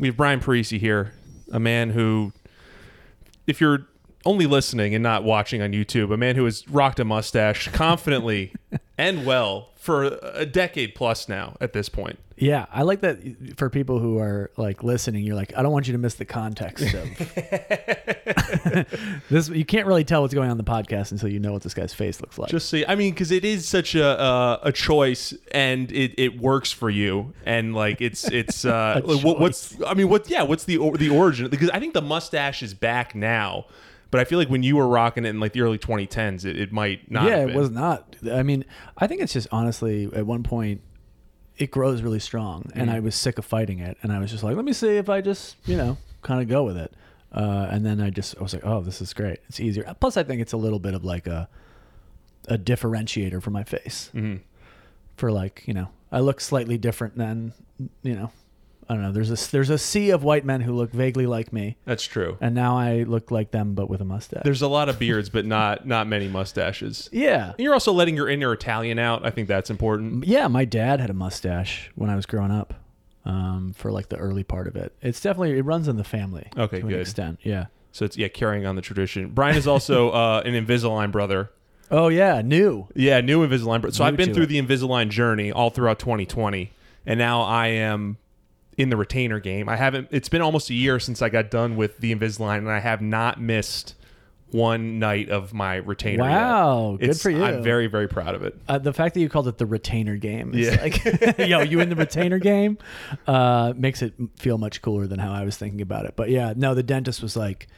we have Brian Parise here, a man who, if you're only listening and not watching on YouTube, a man who has rocked a mustache confidently and well for a decade plus now at this point. Yeah, I like that for people who are like listening. You're like, I don't want you to miss the context of this. You can't really tell what's going on in the podcast until you know what this guy's face looks like. Just see, I mean, because it is such a uh, a choice, and it, it works for you, and like it's it's uh, what, what's I mean, what yeah, what's the or, the origin? Because I think the mustache is back now, but I feel like when you were rocking it in like the early 2010s, it, it might not. yeah, it was not. I mean, I think it's just honestly at one point it grows really strong, and Mhm. I was sick of fighting it, and I was just like, let me see if I just you know kind of go with it. Uh, and then I just I was like, oh, this is great. It's easier. Plus, I think it's a little bit of like a a differentiator for my face. Mhm. For like you know, I look slightly different than you know. I don't know. There's a there's a sea of white men who look vaguely like me, That's true. and now I look like them but with a mustache. There's a lot of beards, but not not many mustaches. yeah, And you're also letting your inner Italian out. I think that's important. Yeah, my dad had a mustache when I was growing up. Um, for like the early part of it, it's definitely it runs in the family. Okay, to good. an extent. Yeah. So it's yeah, carrying on the tradition. Brian is also uh, an Invisalign brother. Oh yeah, new. Yeah, new Invisalign. brother. So New I've been to through it. the Invisalign journey all throughout 2020, and now I am in the retainer game. I haven't. It's been almost a year since I got done with the Invisalign, and I have not missed one night of my retainer. yet. Wow, good It's- for you. I'm very very proud of it. Uh, the fact that you called it the retainer game, is Yeah. like, yo, you in the retainer game, uh, makes it feel much cooler than how I was thinking about it. But yeah, no, the dentist was like,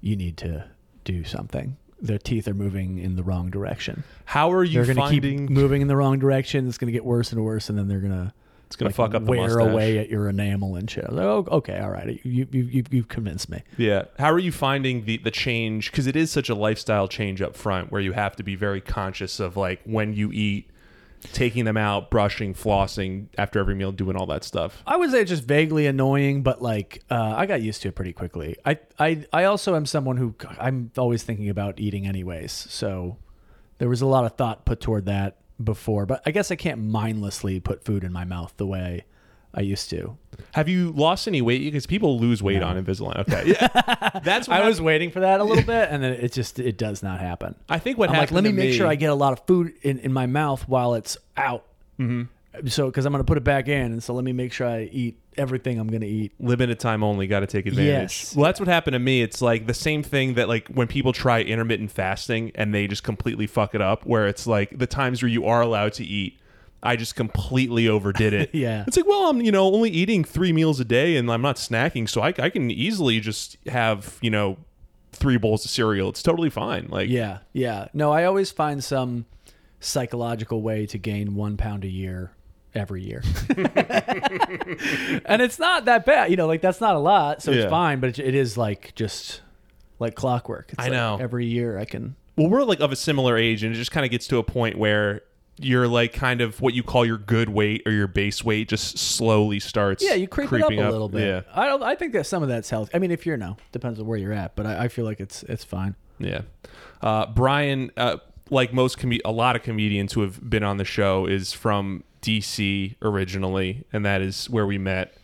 you need to do something. Their teeth are moving in the wrong direction. How are you They're going to keep moving in the wrong direction. It's going to get worse and worse, and then they're going to it's gonna fuck up the wear away at your enamel and shit. Like, oh, okay, all right, you you you you've convinced me. Yeah. How are you finding the the change? Because it is such a lifestyle change up front, where you have to be very conscious of like when you eat, taking them out, brushing, flossing after every meal, doing all that stuff. I would say it's just vaguely annoying, but like uh, I got used to it pretty quickly. I, I I also am someone who I'm always thinking about eating anyways, so there was a lot of thought put toward that before. But I guess I can't mindlessly put food in my mouth the way I used to. Have you lost any weight? Because people lose weight No. on Invisalign. Okay, yeah. that's what I was waiting for that a little bit, and then it just it does not happen. I think what I'm like, let me make sure I get a lot of food in, in my mouth while it's out. Mm-hmm. So, because I'm going to put it back in, and so let me make sure I eat everything I'm going to eat. limited time only. Got to take advantage. Yes. Well, that's what happened to me. It's like the same thing that like when people try intermittent fasting and they just completely fuck it up. Where it's like the times where you are allowed to eat. I just completely overdid it. Yeah. It's like, well, I'm, you know, only eating three meals a day and I'm not snacking. So I, I can easily just have, you know, three bowls of cereal. It's totally fine. Like, Yeah, yeah. No, I always find some psychological way to gain one pound a year every year. and it's not that bad. You know, like that's not a lot, so Yeah. it's fine, but it, it is like just like clockwork. It's I like know. Every year I can. well, we're like of a similar age and it just kind of gets to a point where you're like kind of what you call your good weight or your base weight just slowly starts Yeah, you creep it up a creeping little bit. Yeah. I don't. I think that some of that's healthy. I mean, if you're no, depends on where you're at, but I, I feel like it's it's fine. Yeah. Uh, Brian, uh, like most com- a lot of comedians who have been on the show, is from DC originally, and that is where we met.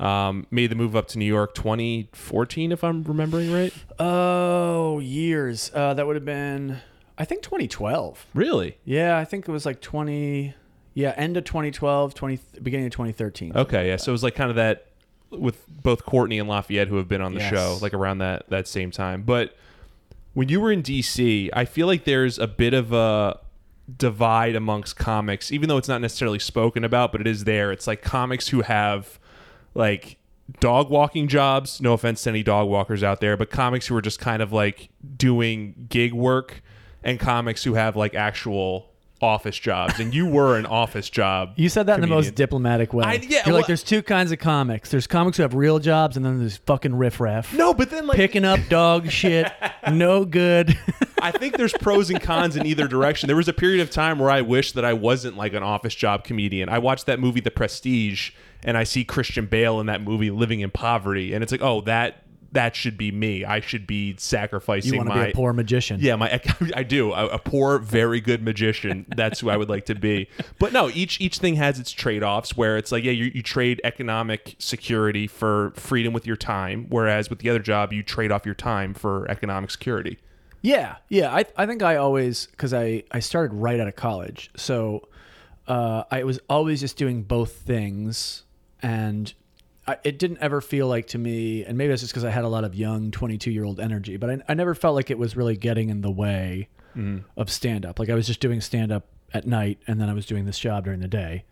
Um, made the move up to New York 2014, if I'm remembering right. Oh, years. Uh, that would have been, I think, 2012. Really? Yeah, I think it was like 20. Yeah, end of 2012, 20 beginning of 2013. Okay, yeah. So it was like kind of that with both Courtney and Lafayette who have been on the Yes. show, like around that that same time. But when you were in DC, I feel like there's a bit of a divide amongst comics, even though it's not necessarily spoken about, but it is there. It's like comics who have like dog walking jobs. No offense to any dog walkers out there, but comics who are just kind of like doing gig work, and comics who have like actual office jobs. And you were an office job. You said that in the most diplomatic way. I- yeah, You're well- like, there's two kinds of comics. There's comics who have real jobs, and then there's fucking riffraff. No, but then like Picking up dog shit, no good. I think there's pros and cons in either direction. There was a period of time where I wished that I wasn't like an office job comedian. I watched that movie The Prestige and I see Christian Bale in that movie living in poverty and it's like, "Oh, that that should be me. I should be sacrificing You want to my be a poor magician. yeah, my I do a, a poor, very good magician. That's who I would like to be. But no, each each thing has its trade offs. Where it's like, yeah, you, you trade economic security for freedom with your time, whereas with the other job, you trade off your time for economic security. Yeah, yeah. I I think I always because I I started right out of college, so uh, I was always just doing both things, and I, it didn't ever feel like to me, and maybe it's just because I had a lot of young twenty two year old energy, but I I never felt like it was really getting in the way of stand up. Like I was just doing stand up at night, and then I was doing this job during the day.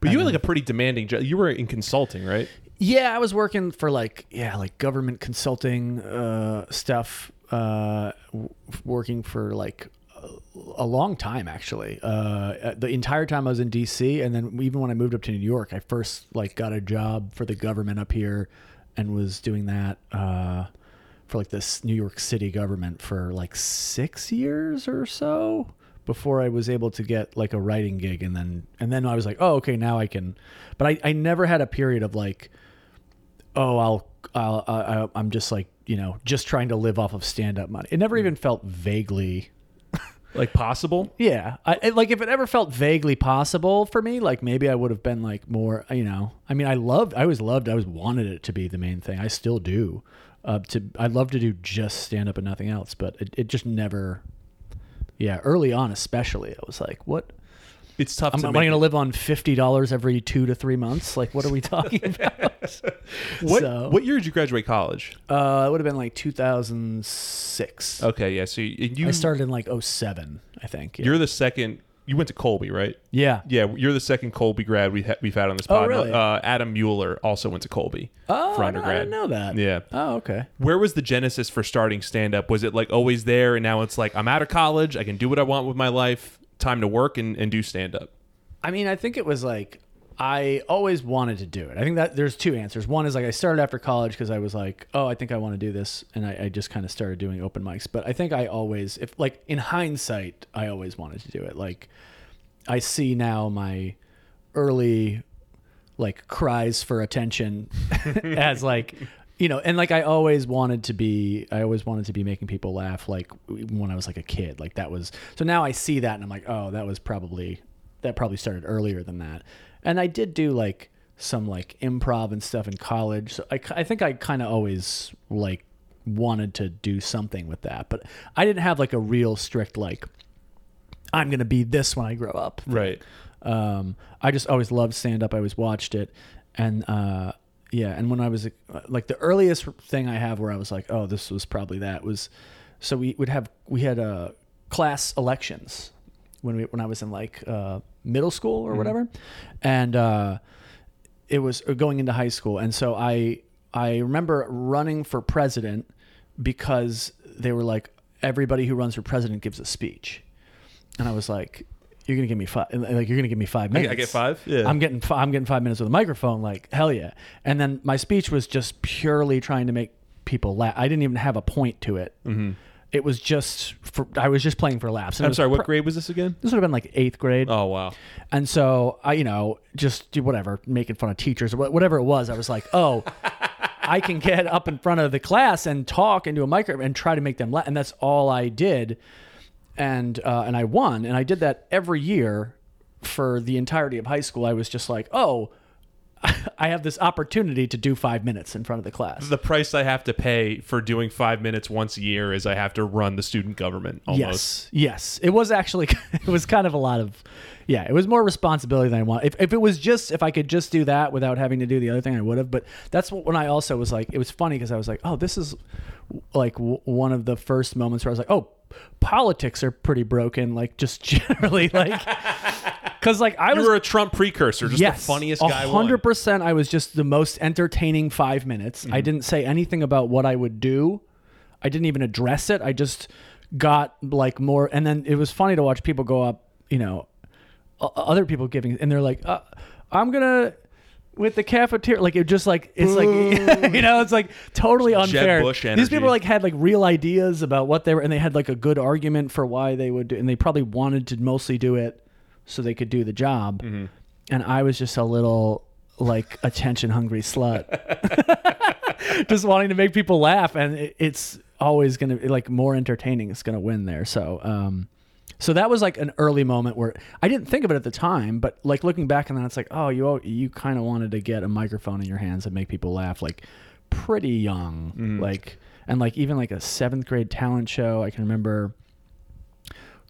But you had like a pretty demanding job. You were in consulting, right? Yeah, I was working for like yeah, like government consulting uh, stuff. Uh, w- working for like a, long time actually. Uh, the entire time I was in DC, and then even when I moved up to New York, I first like got a job for the government up here, and was doing that uh, for like this New York City government for like six years or so before I was able to get like a writing gig, and then and then I was like, oh okay, now I can. But I, I never had a period of like oh i'll I'll, I, i'm just like you know just trying to live off of stand-up money it never even felt vaguely Like possible. yeah. I, it- like if it ever felt vaguely possible for me like maybe i would have been like more you know i mean i loved i always loved i always wanted it to be the main thing. I still do. Uh, to i'd love to do just stand-up and nothing else but it, it just never yeah early on especially i was like what It's tough i'm, to am I going to live on $50 every two to three months like what are we talking about What So- what year did you graduate college? Uh, it would have been like 2006. Okay, yeah. So you, you I started in like 07, I think. Yeah. You're the second. You went to Colby, right? yeah. Yeah, you're the second Colby grad we ha- we've had on this Oh, pod. really? Uh, Adam Mueller also went to Colby Oh, for undergrad. I didn't know that. Yeah. Oh, okay. Where was the genesis for starting stand up? Was it like always there and now it's like I'm out of college, I can do what I want with my life, time to work and, and do stand up? I mean, I think it was like I always wanted to do it. I think that there's two answers. One is like I started after college because I was like, oh, I think I want to do this, and I, I just kind of started doing open mics. But I think I always, if like in hindsight, I always wanted to do it. Like I see now my early like cries for attention as like you know and like i always wanted to be i always wanted to be making people laugh like when i was like a kid like that was so now i see that and i'm like oh that was probably that probably started earlier than that and i did do like some like improv and stuff in college so i, I think i kind of always like wanted to do something with that but i didn't have like a real strict like i'm gonna be this when i grow up Right. um, I just always loved stand up. I always watched it, and uh, yeah. And when I was uh, like the earliest thing I have where I was like, oh, this was probably that was. So we would have we had uh, class elections when we when I was in like uh, middle school or whatever, and uh, it was uh, going into high school, and so I I remember running for president because they were like everybody who runs for president gives a speech, and I was like, you're gonna give me five, like you're gonna give me five minutes. I get five? Yeah. I'm getting fi- I'm getting five minutes with a microphone. Like hell yeah! And then my speech was just purely trying to make people laugh. I didn't even have a point to it. Mm-hmm. It was just for I was just playing for laughs. And I'm was sorry, what pr- grade was this again? This would have been like eighth grade. Oh wow. And so I, you know, just do whatever, making fun of teachers or whatever it was. I was like, oh, I can get up in front of the class and talk into a microphone and try to make them laugh. And that's all I did. And uh, and I won. And I did that every year for the entirety of high school. I was just like, oh, I have this opportunity to do five minutes in front of the class. The price I have to pay for doing five minutes once a year is I have to run the student government almost. Yes, yes. It was actually it was kind of a lot of yeah, it was more responsibility than I want. If if it was just if I could just do that without having to do the other thing, I would have. But that's what when I also was like, it was funny because I was like, oh, this is like w- one of the first moments where I was like, oh, politics are pretty broken, like just generally, like because like I You was were a Trump precursor, just yes, the funniest guy. Hundred percent, I was just the most entertaining five minutes. Mm-hmm. I didn't say anything about what I would do. I didn't even address it. I just got like more, and then it was funny to watch people go up. You know, other people giving, and they're like, uh, "I'm gonna." With the cafeteria, like it just like it's like you know, it's like totally unfair. Bush These energy. people like had like real ideas about what they were, and they had like a good argument for why they would do, and they probably wanted to mostly do it so they could do the job. And I was just a little like attention hungry slut. just wanting to make people laugh, and it, it's always gonna like more entertaining. It's gonna win there. So, um, so that was like an early moment where I didn't think of it at the time, but like looking back and then it's like, oh, you you kind of wanted to get a microphone in your hands and make people laugh, like pretty young, like and like even like a seventh grade talent show. I can remember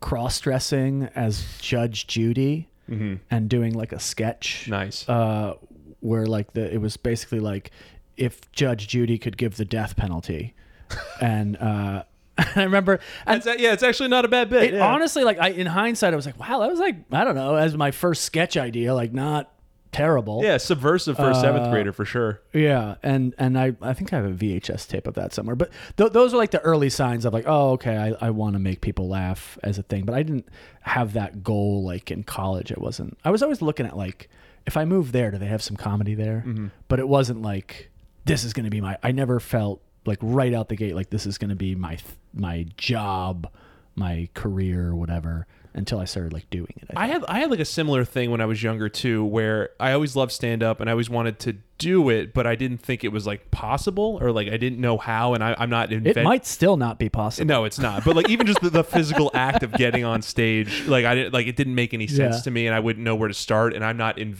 cross dressing as Judge Judy and doing like a sketch Nice. uh, where like the it was basically like if Judge Judy could give the death penalty, and uh, I remember and It's a- yeah, it's actually not a bad bit. it, yeah. honestly like I in hindsight I was like wow that was like I don't know as my first sketch idea like not terrible yeah, subversive for a Uh, seventh grader for sure. yeah and and I I think I have a VHS tape of that somewhere but th- those are like the early signs of like oh okay I, I want to make people laugh as a thing but I didn't have that goal like in college it wasn't I was always looking at like if I move there do they have some comedy there Mm-hmm. but it wasn't like this is going to be my I never felt like right out the gate like this is going to be my my job my career or whatever until I started like doing it I had I had like a similar thing when I was younger too, where I always loved stand up and I always wanted to do it, but I didn't think it was like possible or like I didn't know how. And I, I'm not it invent- might still not be possible No, it's not. But like even just the, the physical act of getting on stage, like I didn't like it didn't make any sense Yeah. to me, and I wouldn't know where to start. And I'm not in.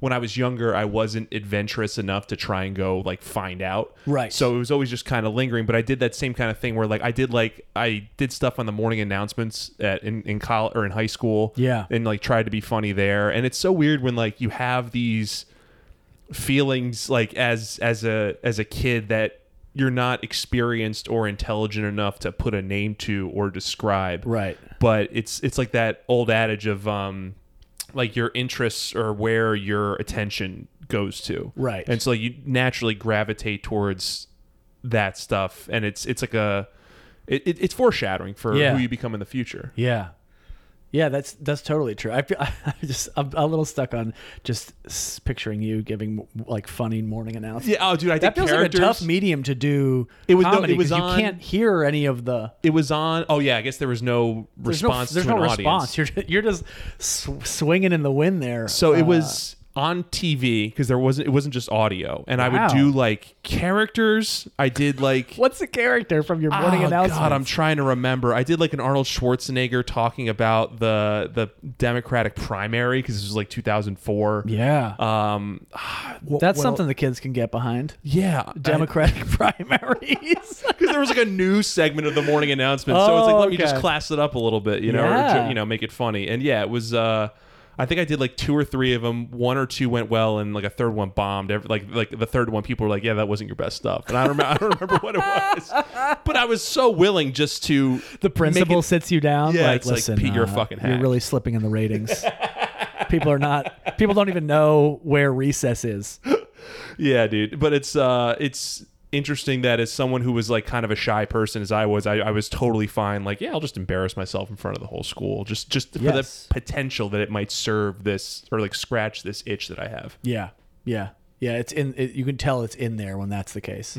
When I was younger, I wasn't adventurous enough to try and go like find out. Right. So it was always just kind of lingering. But I did that same kind of thing where like I did like I did stuff on the morning announcements at in in college or in high school. Yeah. And like tried to be funny there. And it's so weird when like you have these feelings like as as a as a kid that you're not experienced or intelligent enough to put a name to or describe right but it's it's like that old adage of um like your interests or where your attention goes to Right. and so you naturally gravitate towards that stuff and it's it's like a it, it, it's foreshadowing for Yeah. who you become in the future Yeah. Yeah, that's that's totally true. I feel I just I'm a little stuck on just picturing you giving like funny morning announcements. yeah oh dude i that think feels like a tough medium to do. It was- no, it was on- you can't hear any of the it was on oh yeah i guess there was no there's response no, there's no an response. audience You're you're just sw- swinging in the wind there. So it Uh, was on TV because there wasn't it wasn't just audio, and I Wow. would do like characters. I did like What's the character from your morning oh, announcement? God, I'm trying to remember. I did like an Arnold Schwarzenegger talking about the the Democratic primary because this was like 2004. yeah, Um, that's something the kids can get behind. Yeah, Democratic primaries. because there was like a new segment of the morning announcement, so it's like Oh, let me just okay. class it up a little bit, you know, or Yeah. you know, make it funny. And yeah, it was. uh I think I did like two or three of them. One or two went well, and like a third one bombed. Every, like like the third one, people were like, "Yeah, that wasn't your best stuff." And I don't remember. I don't remember what it was, but I was so willing just to the principal it- sits you down. Yeah, like, it's like, listen, Pete, you're a uh, fucking You're really slipping in the ratings. people are not. People don't even know where recess is. Yeah, dude. But it's uh it's interesting that as someone who was like kind of a shy person as I was, I, I was totally fine. Like, yeah, I'll just embarrass myself in front of the whole school, just just for the potential that it might serve this or like scratch this itch that I have. Yeah, yeah, yeah. It's in. It, you can tell it's in there when that's the case.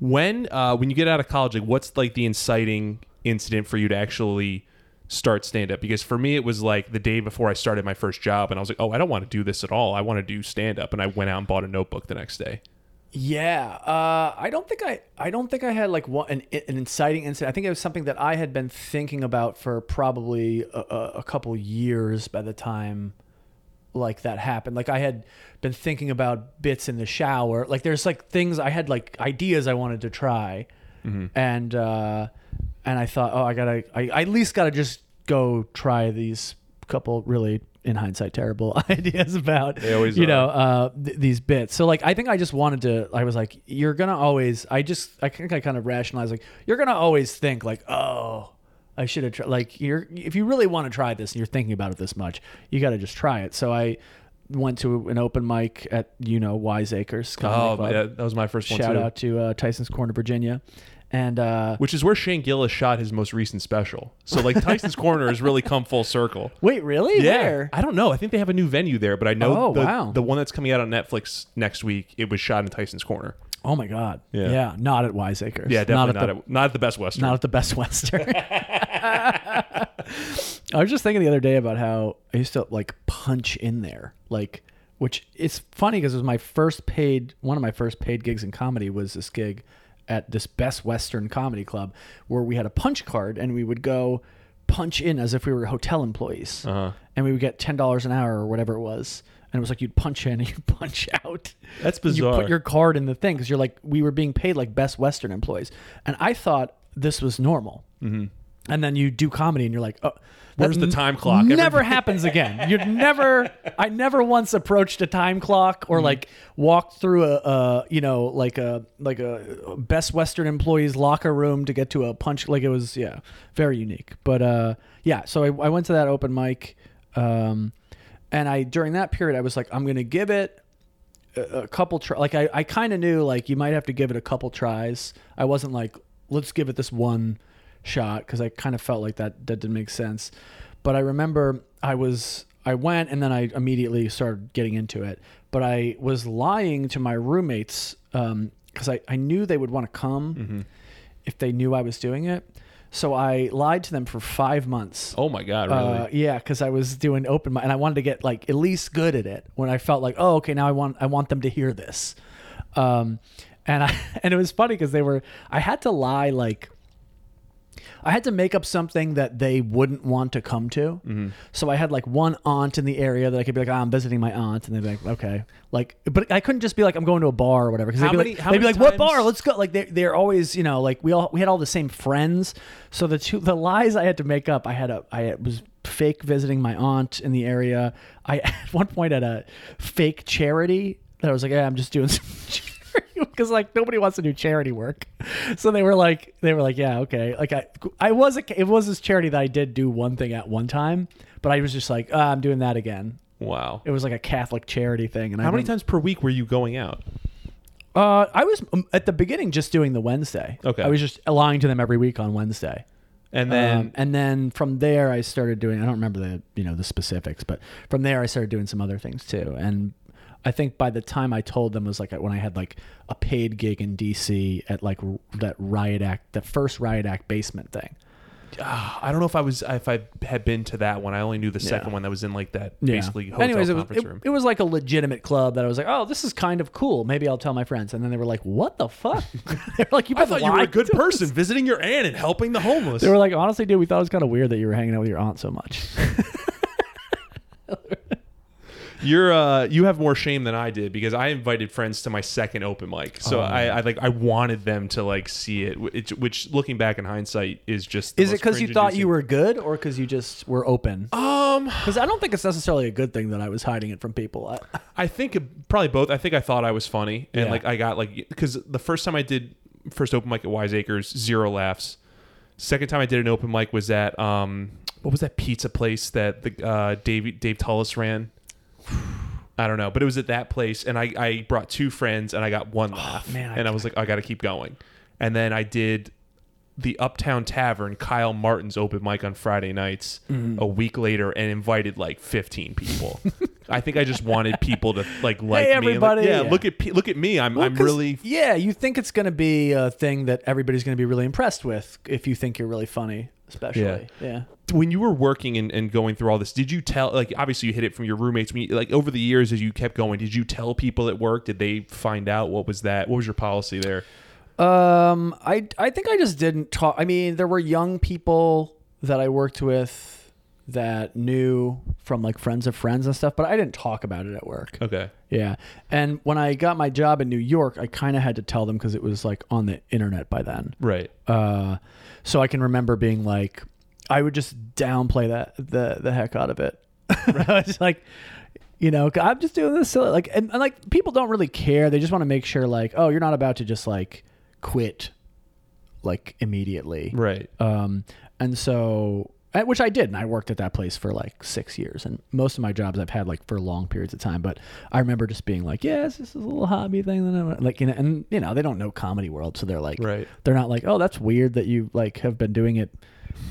When uh when you get out of college, like what's like the inciting incident for you to actually start stand up? Because for me it was like the day before I started my first job and I was like, "Oh, I don't want to do this at all. I want to do stand up." And I went out and bought a notebook the next day. Yeah, uh, I don't think I, I don't think I had like one, an, an inciting incident. I think it was something that I had been thinking about for probably a, a, couple years by the time like that happened. Like I had been thinking about bits in the shower. Like there's like things I had like ideas I wanted to try, and uh, and I thought, oh, I gotta, I, I at least gotta just go try these couple really in hindsight terrible ideas about you are. know uh, th- these bits. So like I think I just wanted to. I was like, you're gonna always. I just I think I kind of rationalized like you're gonna always think like, oh, I should have tried. Like you're if you really want to try this and you're thinking about it this much, you got to just try it. So I went to an open mic at you know Wiseacres. Comedy Oh, Club. yeah, that was my first one Shout too. out to uh, Tyson's Corner, Virginia, and uh, which is where Shane Gillis shot his most recent special. So like Tyson's Corner has really come full circle. wait, really? Where? I don't know. I think they have a new venue there, but I know Oh, the, wow. the one that's coming out on Netflix next week. It was shot in Tyson's Corner. Oh my God. Yeah. Yeah. Not at Wiseacres. Yeah, definitely not not at at, not at, the Best Western. not at the Best Western. I was just thinking the other day about how I used to like punch in there, like which it's funny because it was my first paid one of my first paid gigs in comedy was this gig at this Best Western Comedy Club where we had a punch card and we would go punch in as if we were hotel employees, Uh-huh. and we would get ten dollars an hour or whatever it was. And it was like you'd punch in and you'd punch out. That's bizarre. You put your card in the thing because you're like we were being paid like Best Western employees, and I thought this was normal. Mm-hmm. And then you do comedy and you're like, oh, Where's the time clock? It never Every- happens again. You'd never. I never once approached a time clock Mm-hmm. or like walked through a, a you know like a like a Best Western employees locker room to get to a punch. Like it was yeah, very unique. But uh, yeah, so I, I went to that open mic, um, and I during that period I was like, I'm gonna give it a, a couple try like I, I kind of knew like you might have to give it a couple tries i wasn't like let's give it this one shot because i kind of felt like that that didn't make sense. But i remember i was i went and then i immediately started getting into it. But i was lying to my roommates because I, I knew they would want to come if they knew i was doing it. So i lied to them for five months. Oh my god, really? uh, yeah, because I was doing open mic, and I wanted to get like at least good at it. When I felt like, oh, okay, now I want I want them to hear this, um, and I and it was funny because they were I had to lie like I had to make up something that they wouldn't want to come to. Mm-hmm. So I had like one aunt in the area that I could be like, oh, I'm visiting my aunt, and they'd be like, okay, like, but I couldn't just be like, I'm going to a bar or whatever, because they'd be many- like, they'd be like, what bar? Let's go. Like they they're always, you know, like we all we had all the same friends. So the two the lies I had to make up, I had a I was fake visiting my aunt in the area. I at one point at a fake charity that I was like, yeah, I'm just doing some because like nobody wants to do charity work. So they were like, they were like, yeah, okay. Like I, I was a, it was this charity that I did do one thing at one time, but I was just like, ah, I'm doing that again. wow. It was like a Catholic charity thing. And I How many times per week were you going out? Uh, I was um, at the beginning just doing the Wednesday. Okay. I was just lying to them every week on Wednesday. And then um, and then from there I started doing I don't remember the you know the specifics but from there I started doing some other things too and I think by the time I told them it was like when I had like a paid gig in DC at like that riot act the first riot act basement thing ah, I don't know if I was if I had been to that one. I only knew the second one that was in like that Yeah. basically hotel Anyways, it was, it, room. it was like a legitimate club that I was like, oh, this is kind of cool. Maybe I'll tell my friends. And then they were like, what the fuck? they were like, you I thought you were a good to us." person visiting your aunt and helping the homeless. They were like, honestly, dude, we thought it was kind of weird that you were hanging out with your aunt so much. You're uh you have more shame than I did because I invited friends to my second open mic. Oh. So I, I like I wanted them to like see it, which, which looking back in hindsight is just Is it because you thought you were good, or because you just were open? um Because I don't think it's necessarily a good thing that I was hiding it from people. I, I think it- probably both. I think I thought I was funny, and Yeah. like I got like because the first time I did first open mic at Wiseacres, zero laughs. Second time I did an open mic was at um what was that pizza place that the uh, Dave Dave Tullis ran. I don't know, but it was at that place, and I, I brought two friends, and I got one laugh, Oh, man, I and I was like, I got to keep going, and then I did the Uptown Tavern, Kyle Martin's open mic on Friday nights Mm-hmm. a week later, and invited like 15 people. I think I just wanted people to like like me. like, everybody, yeah, yeah. look at look at me. I'm Well, I'm really yeah. You think it's going to be a thing that everybody's going to be really impressed with if you think you're really funny, especially. Yeah. When you were working and, and going through all this, did you tell like obviously you hit it from your roommates when you, like over the years as you kept going, did you tell people at work? Did they find out what was that? What was your policy there? Um, I I think I just didn't talk. I mean, there were young people that I worked with that knew from like friends of friends and stuff, but I didn't talk about it at work. Okay. Yeah. And when I got my job in New York, I kind of had to tell them because it was like on the internet by then. Right. Uh, so I can remember being like, I would just downplay that the the heck out of it. I was like, you know, I'm just doing this silly, like, and, and like people don't really care. They just want to make sure, like, oh, you're not about to just like quit, like immediately. Right. Um, and so, which I did, and I worked at that place for like six years, and most of my jobs I've had like for long periods of time. But I remember just being like, "Yes, this is a little hobby thing." That I'm like, you know, and you know, they don't know comedy world, so they're like, Right. they're not like, "Oh, that's weird that you like have been doing it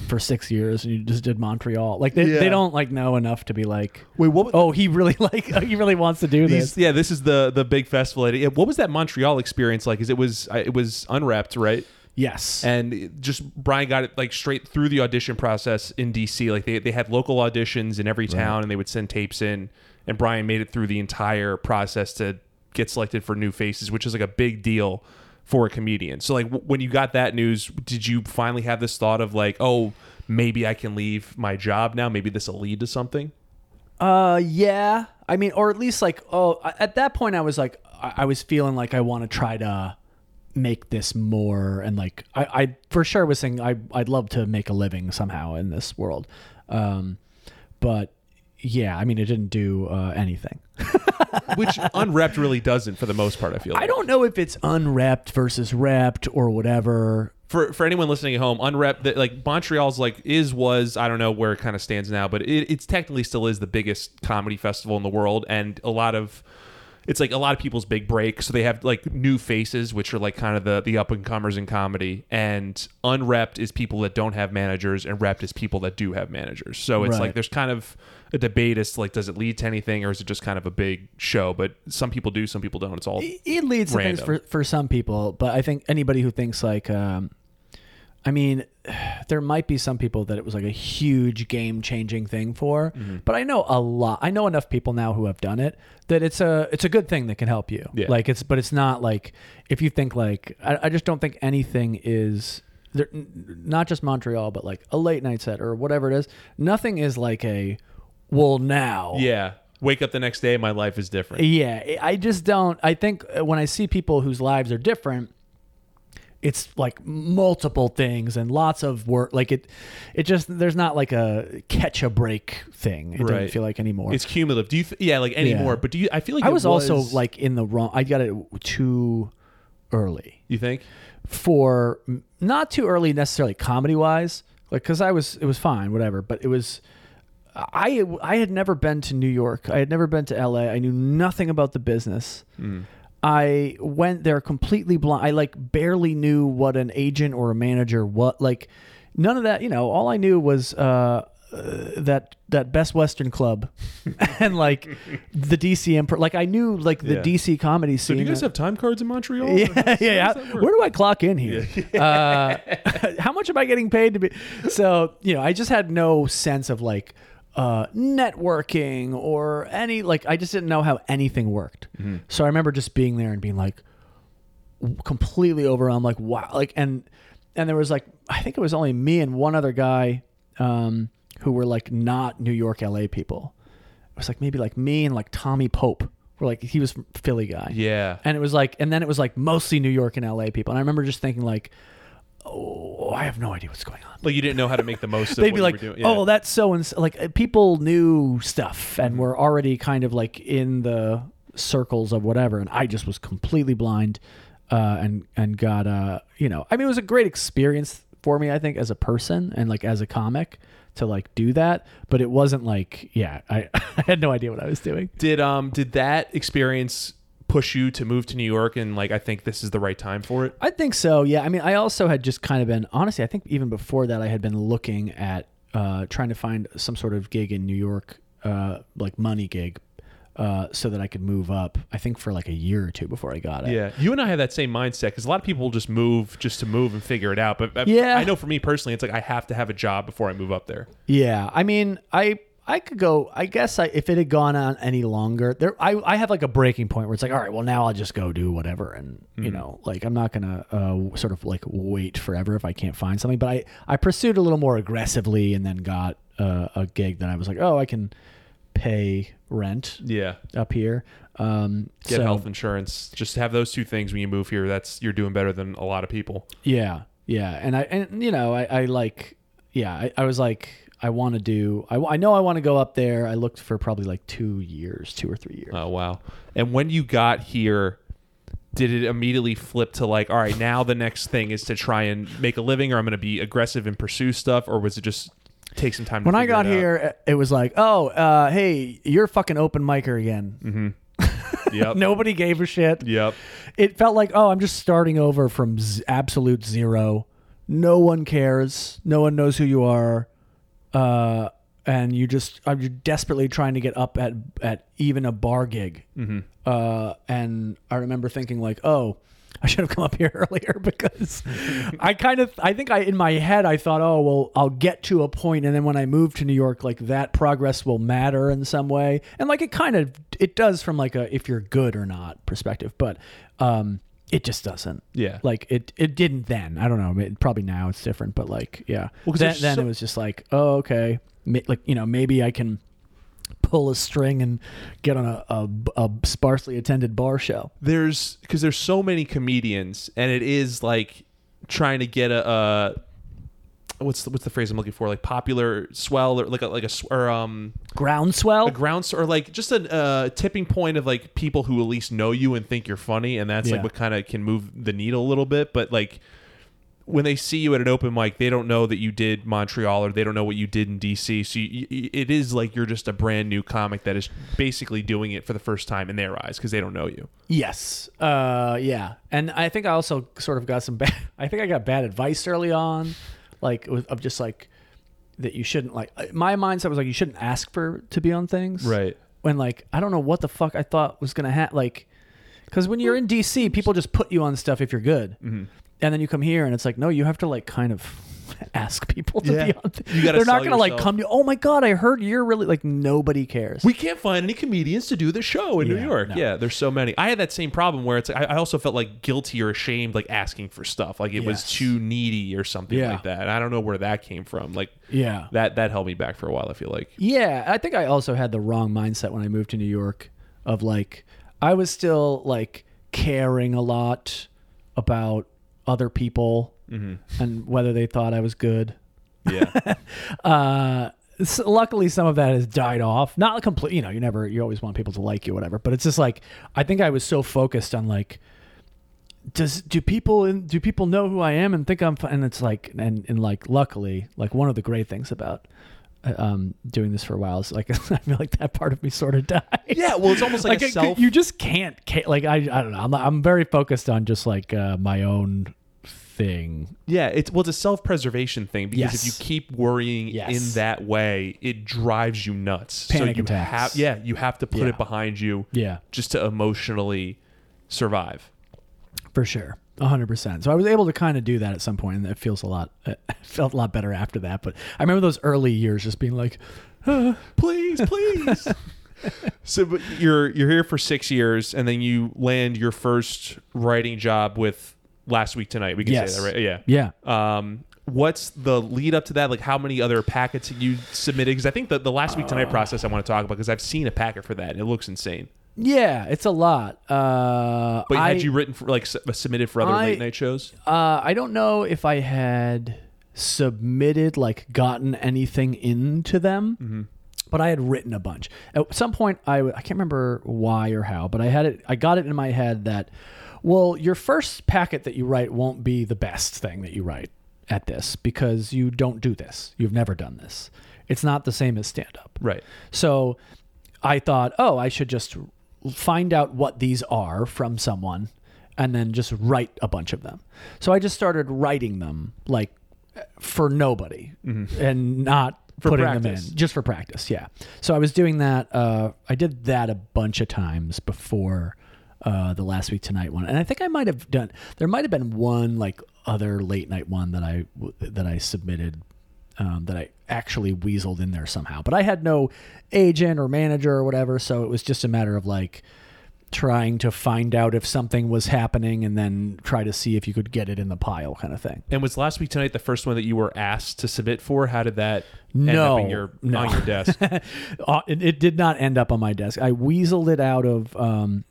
for six years and you just did Montreal." Like they, Yeah. they don't like know enough to be like, Wait, what? "Oh, he really like he really wants to do These, this." yeah, this is the the big festival. What was that Montreal experience like? Is it was uh, it was unrepped, right? Yes. and just Brian got it like straight through the audition process in DC. Like they they had local auditions in every town, and they would send tapes in, and Brian made it through the entire process to get selected for New Faces, which is like a big deal for a comedian. So like w- when you got that news, did you finally have this thought of like, oh, maybe I can leave my job now? Maybe this will lead to something. Uh, yeah. I mean, or at least like, oh, at that point, I was like, I, I was feeling like I want to try to make this more, and like, I, I for sure was saying I, I'd love to make a living somehow in this world. Um, but yeah, I mean, it didn't do uh, anything. Which unrepped really doesn't for the most part. I feel. Like. I don't know if it's unrepped versus repped or whatever. for for anyone listening at home, that like Montreal's like is was I don't know where it kind of stands now, but it, it's technically still is the biggest comedy festival in the world, and a lot of it's like a lot of people's big break. So they have like new faces, which are like kind of the the up and comers in comedy, and unrepped is people that don't have managers, and repped is people that do have managers. So it's Right. like there's kind of a debate as to like does it lead to anything or is it just kind of a big show? But some people do, some people don't. It's all It- It leads to things for, for some people, but I think anybody who thinks like, um, I mean, there might be some people that it was like a huge game changing thing for, Mm-hmm. but I know a lot. I know enough people now who have done it that it's a it's a good thing that can help you. Yeah. Like it's, but it's not like if you think like I, I just don't think anything is. There, not just Montreal, but like a late night set or whatever it is. Nothing is like a well now. yeah. Wake up the next day, my life is different. Yeah, I just don't. I think uh, when I see people whose lives are different, it's like multiple things and lots of work. Like it, it just there's not like a catch a break thing. It doesn't Right. feel like anymore. It's cumulative. Do you? Th- yeah, like anymore. But do you? I feel like I it was, also like in the wrong. I got it too early You think? for not too early necessarily comedy wise. Like because I was it was fine whatever, but it was. I I had never been to New York. I had never been to LA. I knew nothing about the business. I went there completely blind. I like barely knew what an agent or a manager what like none of that, you know, all I knew was uh, uh that that Best Western Club and like the DC Improv. Like I knew like the Yeah. DC comedy So do you guys have time cards in Montreal? yeah, How yeah. how does that work? Where do I clock in here? Uh, how much am I getting paid to be? So you know, I just had no sense of like uh, networking or any like. I just didn't know how anything worked. Mm-hmm. So I remember just being there and being like completely overwhelmed. Like wow, like and and there was like I think it was only me and one other guy um, who were like not New York, LA people. It was like maybe like me and like Tommy Pope. Were like he was Philly guy. Yeah. And it was like, and then it was like mostly New York and LA people. And I remember just thinking like, oh, I have no idea what's going on. Like you didn't know how to make the most of They'd what be like, were doing. Yeah. oh, that's so and so. Like uh, people knew stuff and were already kind of like in the circles of whatever. And I just was completely blind, uh, and and got uh, you know, I mean, it was a great experience for me. I think as a person and like as a comic to like do that, but it wasn't like, yeah, I, I had no idea what I was doing. Did um did that experience push you to move to New York and like I think this is the right time for it? I think so. Yeah. I mean, I also had just kind of been honestly. I think even before that, I had been looking at uh, trying to find some sort of gig in New York, uh, like money gig, uh, so that I could move up. I think for like a year or two before I got it. Yeah, you and I have that same mindset because a lot of people just move just to move and figure it out. But but Yeah. I know for me personally, it's like I have to have a job before I move up there. Yeah. I mean, I I could go. I guess I, if it had gone on any longer, there I I have like a breaking point where it's like, all right, well now I'll just go do whatever, and you know, like I'm not gonna uh, sort of like wait forever if I can't find something. But I I pursued a little more aggressively, and then got uh, a gig that I was like, oh, I can pay rent Yeah, up here. Um, get so, health insurance. Just have those two things when you move here. That's you're doing better than a lot of people. Yeah, yeah, and I and you know I, I like yeah I, I was like I want to do I, I know I want to go up there. I looked for probably like two years, two or three years. Oh wow! And when you got here, did it immediately flip to like, all right, now the next thing is to try and make a living, or I'm going to be aggressive and pursue stuff, or was it just take some time? To when I got it here, it was like, oh, uh, hey, you're a fucking open micer again. Mm-hmm. yep, Nobody gave a shit. yep, It felt like, oh, I'm just starting over from z- absolute zero. No one cares. No one knows who you are. Uh, and you just, I'm just desperately trying to get up at, at even a bar gig. mm-hmm. Uh, and I remember thinking like, oh, I should have come up here earlier because I kind of I think I in my head I thought, oh well, I'll get to a point, and then when I move to New York, like that progress will matter in some way, and like it kind of it does from like a if you're good or not perspective, but um, it just doesn't. Yeah. like it it didn't then. I don't know. It, probably now it's different, but like yeah. Well, then then so- it was just like, oh okay, Ma- like you know maybe I can pull a string and get on a, a, a sparsely attended bar show. there's because there's so many comedians and it is like trying to get a, a what's the, what's the phrase I'm looking for like popular swell or like a like a or um Groundswell. a ground or like just a uh, tipping point of like people who at least know you and think you're funny and that's Yeah. like what kind of can move the needle a little bit but like when they see you at an open mic they don't know that you did Montreal or they don't know what you did in DC so you, you, it is like you're just a brand new comic that is basically doing it for the first time in their eyes because they don't know you Yes. Uh, yeah. And I think I also sort of got some bad. I think I got bad advice early on, like of just like that you shouldn't like. uh, My mindset was like you shouldn't ask for to be on things. Right. When like I don't know what the fuck I thought was gonna happen. Like, because when you're in DC, people just put you on stuff if you're good, Mm-hmm. and then you come here and it's like no, you have to like kind of. Ask people to Yeah. be on. You gotta They're not gonna like yourself. come to. Oh my god! I heard you're really like nobody cares. we can't find any comedians to do the show in New York. no. Yeah, there's so many. I had that same problem where it's like I, I also felt like guilty or ashamed like asking for stuff. Like it was too needy or something Yeah. like that. And I don't know where that came from. Like yeah. that that held me back for a while, I feel like. Yeah, I think I also had the wrong mindset when I moved to New York of like I was still like caring a lot about other people and whether they thought I was good. Yeah. Uh s luckily some of that has died off. Not complete, you know, you never you always want people to like you whatever, but it's just like I think I was so focused on like does do people in, do people know who I am and think I'm fun? and it's like and and like luckily like one of the great things about uh, um doing this for a while is like I feel like that part of me sort of died. yeah, well it's almost like, a it- self you just can't ca- like I I don't know I'm I'm very focused on just like uh, my own thing. Yeah, it's well, it's a self-preservation thing because if you keep worrying Yes. in that way, it drives you nuts. Panic so you attacks. have yeah, you have to put Yeah. it behind you Yeah, just to emotionally survive. for sure. 100%. So I was able to kind of do that at some point and it feels a lot it felt a lot better after that, but I remember those early years just being like please, please. so but you're you're here for six years, and then you land your first writing job with last week tonight. We can Yes. say that, right? Yeah. yeah. Um, what's the lead up to that? Like, how many other packets you submitted? Because I think the the last week tonight process I want to talk about because I've seen a packet for that. and It looks insane. Yeah, it's a lot. Uh But I, had you written for like s- submitted for other I- late night shows? Uh, I don't know if I had submitted, like, gotten anything into them, Mm-hmm. but I had written a bunch. At some point, I, I can't remember why or how, but I had it. I got it in my head that, well, your first packet that you write won't be the best thing that you write at this because you don't do this. You've never done this. It's not the same as stand up. Right. So I thought, oh, I should just find out what these are from someone and then just write a bunch of them. So I just started writing them like for nobody and not Mm-hmm. For putting practice. them in just for practice. Yeah. So I was doing that. Uh, I did that a bunch of times before uh, the last week tonight one, and I think I might have done. There might have been one like other late night one that I that I submitted um, that I actually weaseled in there somehow. But I had no agent or manager or whatever, so it was just a matter of like trying to find out if something was happening and then try to see if you could get it in the pile, kind of thing. And was last week tonight the first one that you were asked to submit for? How did that end No, up in your no. on your desk? Uh, it, it did not end up on my desk. I weaseled it out of. Um,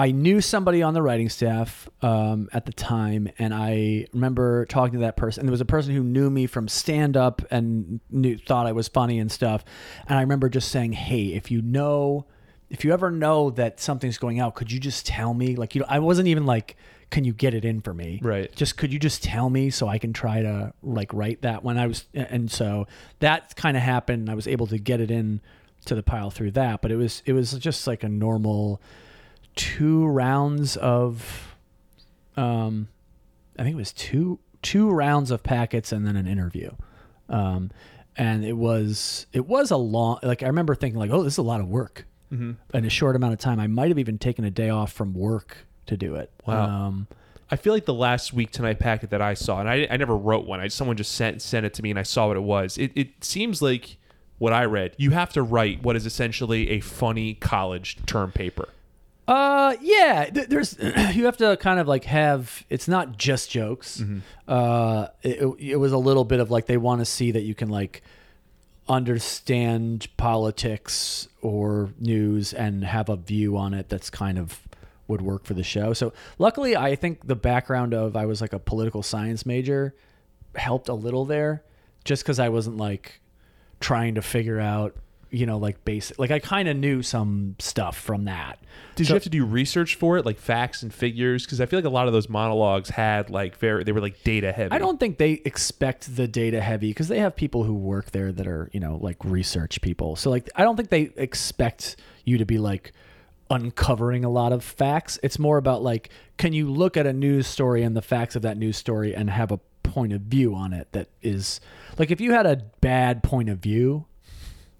I knew somebody on the writing staff um, at the time, and I remember talking to that person. And there was a person who knew me from stand up and knew thought I was funny and stuff. And I remember just saying, "Hey, if you know, if you ever know that something's going out, could you just tell me?" Like, you know, I wasn't even like, "Can you get it in for me?" Right. Just could you just tell me so I can try to like write that when I was, and so that kind of happened. I was able to get it in to the pile through that, but it was it was just like a normal two rounds of um I think it was two two rounds of packets and then an interview. Um and it was it was a long like I remember thinking like, oh, this is a lot of work Mm-hmm. in a short amount of time. I might have even taken a day off from work to do it. Wow. Um I feel like the last week tonight packet that I saw, and I, I never wrote one. I someone just sent sent it to me, and I saw what it was. It, it seems like what I read. You have to write what is essentially a funny college term paper. Uh, yeah. th- There's you have to kind of like have. It's not just jokes. Uh, it, it was a little bit of like they want to see that you can like understand politics or news and have a view on it that's kind of would work for the show. So luckily, I think the background of I was like a political science major helped a little there, just because I wasn't like trying to figure out you know like basic like I kind of knew some stuff from that. Did So- you have to do research for it, like facts and figures? Because I feel like a lot of those monologues had like very they were like data heavy. I don't think they expect the data heavy because they have people who work there that are, you know, like research people. So like I don't think they expect you to be like uncovering a lot of facts. It's more about like can you look at a news story and the facts of that news story and have a point of view on it that is like if you had a bad point of view,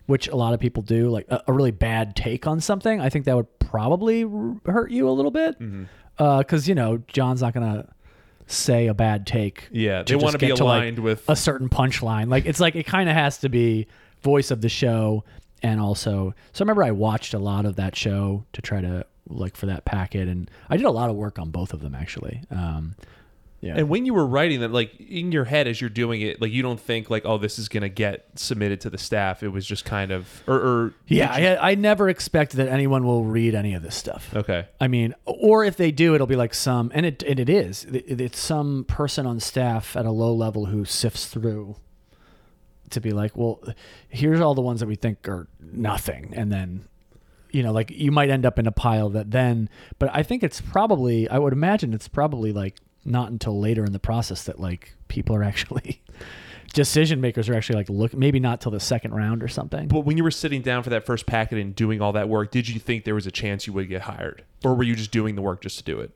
which a lot of people do, like a, a really bad take on something, I think that would probably r- hurt you a little bit. Because, you know, John's not going to say a bad take Yeah, they want to be get to, like, aligned with a certain punchline. Like it's like it kind of has to be voice of the show and also so I remember I watched a lot of that show to try to like for that packet and I did a lot of work on both of them actually. Um yeah. And when you were writing them, like in your head as you're doing it, like you don't think like, oh, this is gonna get submitted to the staff. It was just kind of, or, or yeah, I, I never expect that anyone will read any of this stuff. okay, I mean, or if they do, it'll be like some, and it and it is. It, it's some person on staff at a low level who sifts through to be like, well, here's all the ones that we think are nothing, and then, you know, like you might end up in a pile that then. But I think it's probably, I would imagine it's probably like not until later in the process that like people are actually. Decision makers are actually like look maybe not till the second round or something. But when you were sitting down for that first packet and doing all that work, did you think there was a chance you would get hired, or were you just doing the work just to do it?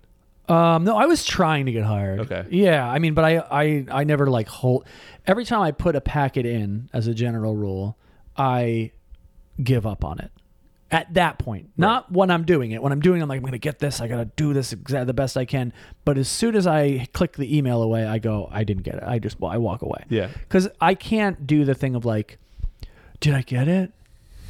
Um, no, I was trying to get hired. Okay. Yeah, I mean, but I, I, I never like hold. Every time I put a packet in, as a general rule, I give up on it. At that point, not when I'm doing it. When I'm doing, it, I'm like, I'm gonna get this. I gotta do this exactly the best I can. But as soon as I click the email away, I go, I didn't get it. I just, well, I walk away. Yeah. Because I can't do the thing of like, did I get it?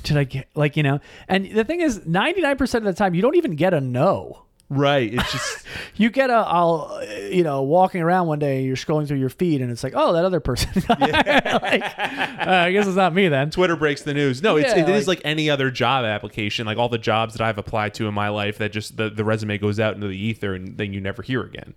Did I get like you know? And the thing is, 99% of the time, you don't even get a no Right. It's just you get a I'll you know walking around one day you're scrolling through your feed and it's like oh that other person like uh, I guess it's not me then Twitter breaks the news. No, it's Yeah, it is like- like any other job application. Like all the jobs that I've applied to in my life, that just the, the resume goes out into the ether and then you never hear again.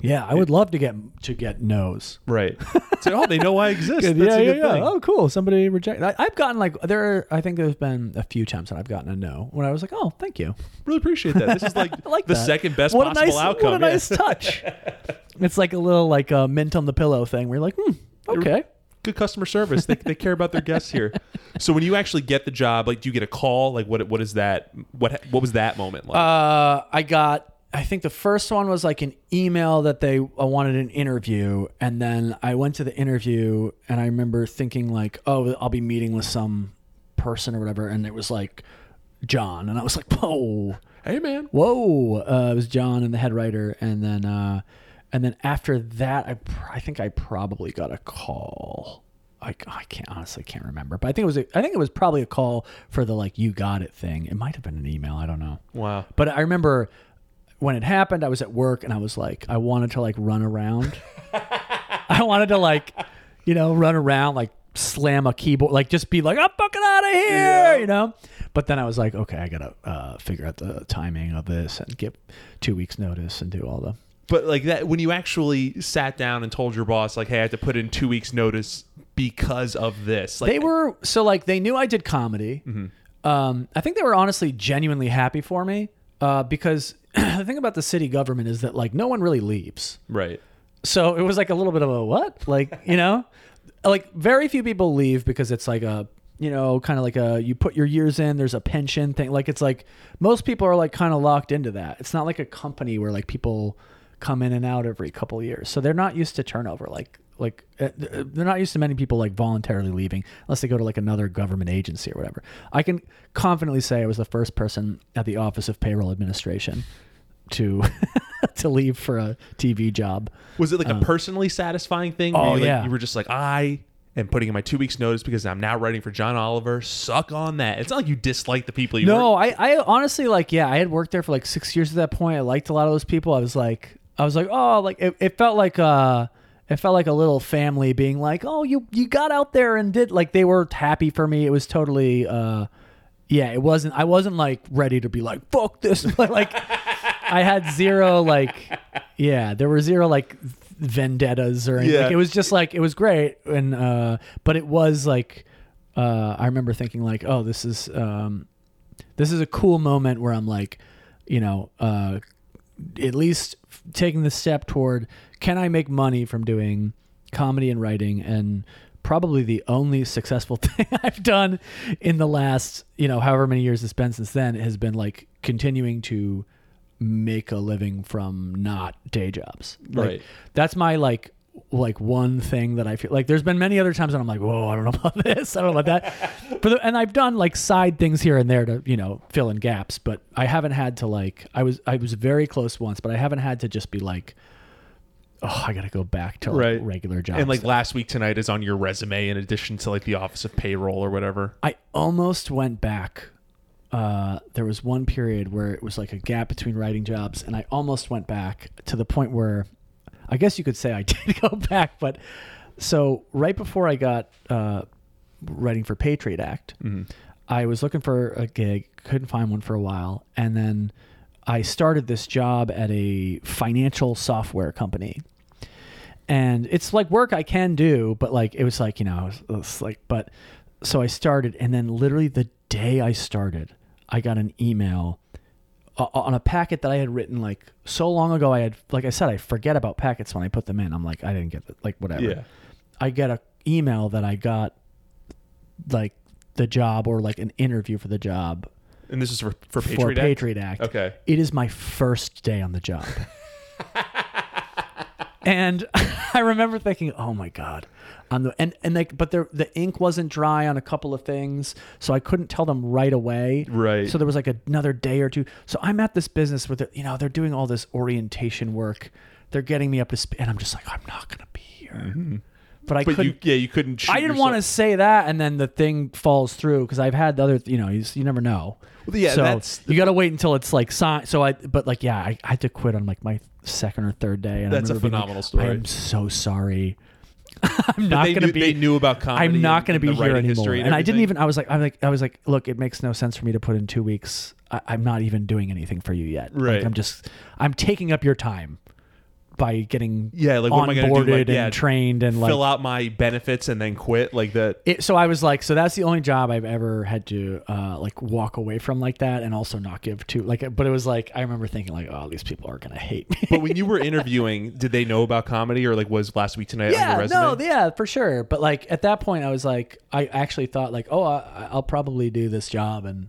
Yeah I would love to get to get no's Right. so oh, they know I exist. That's yeah a yeah good yeah thing. oh cool somebody reject I, I've gotten like there are, I think there's been a few times that I've gotten a no when I was like oh thank you Really appreciate that. This is like, I like the that. second best what possible a nice, outcome. what a yeah. nice touch it's like a little like a mint on the pillow thing where you're like hmm okay Good customer service. They, they care about their guests here. So when you actually get the job, like, do you get a call? Like, what what is that? What what was that moment like? Uh, I got. I think the first one was like an email that they uh, wanted an interview, and then I went to the interview, and I remember thinking like, "Oh, I'll be meeting with some person or whatever," and it was like John, and I was like, "Whoa, hey man. whoa!" Uh, it was John and the head writer, and then uh, and then after that, I pr- I think I probably got a call. I, I can't honestly can't remember, but I think it was a, I think it was probably a call for the like you got it thing. It might have been an email. I don't know. Wow. But I remember when it happened, I was at work and I was like, I wanted to like run around. I wanted to like, you know, run around, like slam a keyboard, like just be like, I'm fucking out of here, Yeah. you know? But then I was like, okay, I got to uh, figure out the timing of this and give two weeks notice and do all the. But like that, when you actually sat down and told your boss, like, "Hey, I have to put in two weeks' notice because of this," like, They were, so like they knew I did comedy. Um, I think they were honestly genuinely happy for me uh, because the thing about the city government is that like no one really leaves. right. So it was like a little bit of a what? Like, you know, like very few people leave because it's like a, you know, kind of like a, you put your years in, there's a pension thing. Like, it's like most people are like kind of locked into that. It's not like a company where like people come in and out every couple years. So they're not used to turnover. Like, like uh, they're not used to many people like voluntarily leaving unless they go to like another government agency or whatever. I can confidently say I was the first person at the Office of Payroll Administration to to leave for a TV job. Was it like a personally satisfying thing? Uh, oh, you, like, yeah. You were just like, I am putting in my two weeks notice because I'm now writing for John Oliver. Suck on that. It's not like you dislike the people you No. I, I honestly like yeah, I had worked there for like six years at that point. I liked a lot of those people. I was like I was like, oh like it, it felt like uh it felt like a little family being like, Oh, you you got out there and did like they were happy for me. It was totally uh yeah, it wasn't I wasn't like ready to be like, fuck this but like I had zero like yeah, there were zero like vendettas or anything. Yeah. Like, it was just like it was great and uh but it was like uh I remember thinking like, oh, this is um this is a cool moment where I'm like, you know, uh, at least f- taking the step toward can I make money from doing comedy and writing and probably the only successful thing I've done in the last, you know, however many years it's been since then has been like continuing to make a living from not day jobs. Like, Right. That's my like like one thing that I feel like there's been many other times when I'm like, whoa, I don't know about this, I don't know about that. but and I've done like side things here and there to you know fill in gaps, but I haven't had to like I was I was very close once, but I haven't had to just be like, oh, I got to go back to like, Right. regular jobs. And like last week tonight is on your resume in addition to like the Office of Payroll or whatever. I almost went back. Uh, there was one period where it was like a gap between writing jobs, and I almost went back to the point where I guess you could say I did go back. But so right before I got uh, writing for Patriot Act, I was looking for a gig, couldn't find one for a while, and then I started this job at a financial software company and it's like work I can do, but like it was like you know, it was, it was like but so I started, and then literally the day I started, I got an email uh, on a packet that I had written like so long ago. I had like I said, I forget about packets when I put them in. I'm like I didn't get it, like whatever. Yeah. I get a email that I got like the job or like an interview for the job And this is for, for for Patriot Act? Patriot Act. Okay. It is my first day on the job. and I remember thinking, "Oh my god." On the and and like but there the ink wasn't dry on a couple of things, so I couldn't tell them right away. Right. So there was like another day or two. So I'm at this business where they're, you know, they're doing all this orientation work. They're getting me up to speed and I'm just like, I'm not going to be here. Mm-hmm. But I But couldn't you, yeah, you couldn't. Shoot I didn't want to say that, and then the thing falls through because I've had the other, you know, you, you never know. Well, yeah, so that's you got to wait until it's like signed. So I, but like, yeah, I, I had to quit on like my second or third day, and That's a being like, phenomenal story. I am so sorry. I'm not going to be. They knew about comedy. I'm not going to be here anymore. history And, I didn't even. I was like, I'm like, I was like, look, it makes no sense for me to put in two weeks. I, I'm not even doing anything for you yet. Like, Right. I'm just. I'm taking up your time by getting Yeah, like, what am I gonna do? onboarded Like, yeah, and trained and like fill out my benefits and then quit like that. it, so I was like, so that's the only job I've ever had to uh, like walk away from like that, and also not give to like. But it was like I remember thinking like, oh, these people are gonna hate me. But when you were interviewing, did they know about comedy or like was last week tonight on your yeah, resume? no, yeah, for sure. But like at that point, I was like, I actually thought like, oh, I, I'll probably do this job, and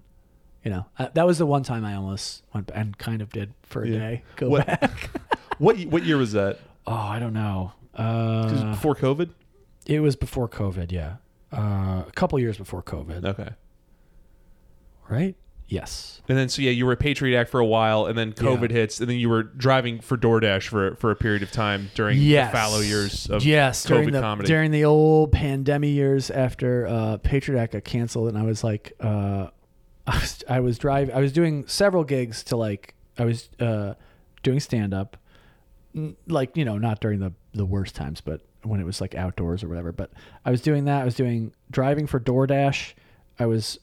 you know, I, that was the one time I almost went and kind of did for a Yeah. day go What- back. what what year was that? oh, I don't know. Uh, before COVID. it was before COVID. Yeah, uh, a couple years before COVID. Okay. Right? Yes. And then so yeah, you were at Patriot Act for a while, and then COVID Yeah. hits, and then you were driving for DoorDash for for a period of time during yes. the fallow years of yes COVID during the comedy. during the old pandemic years after uh, Patriot Act got canceled, and I was like, uh, I was I was driving, I was doing several gigs to like I was uh, doing stand up, like you know not during the the worst times, but when it was like outdoors or whatever. But I was doing that. I was doing driving for DoorDash. I was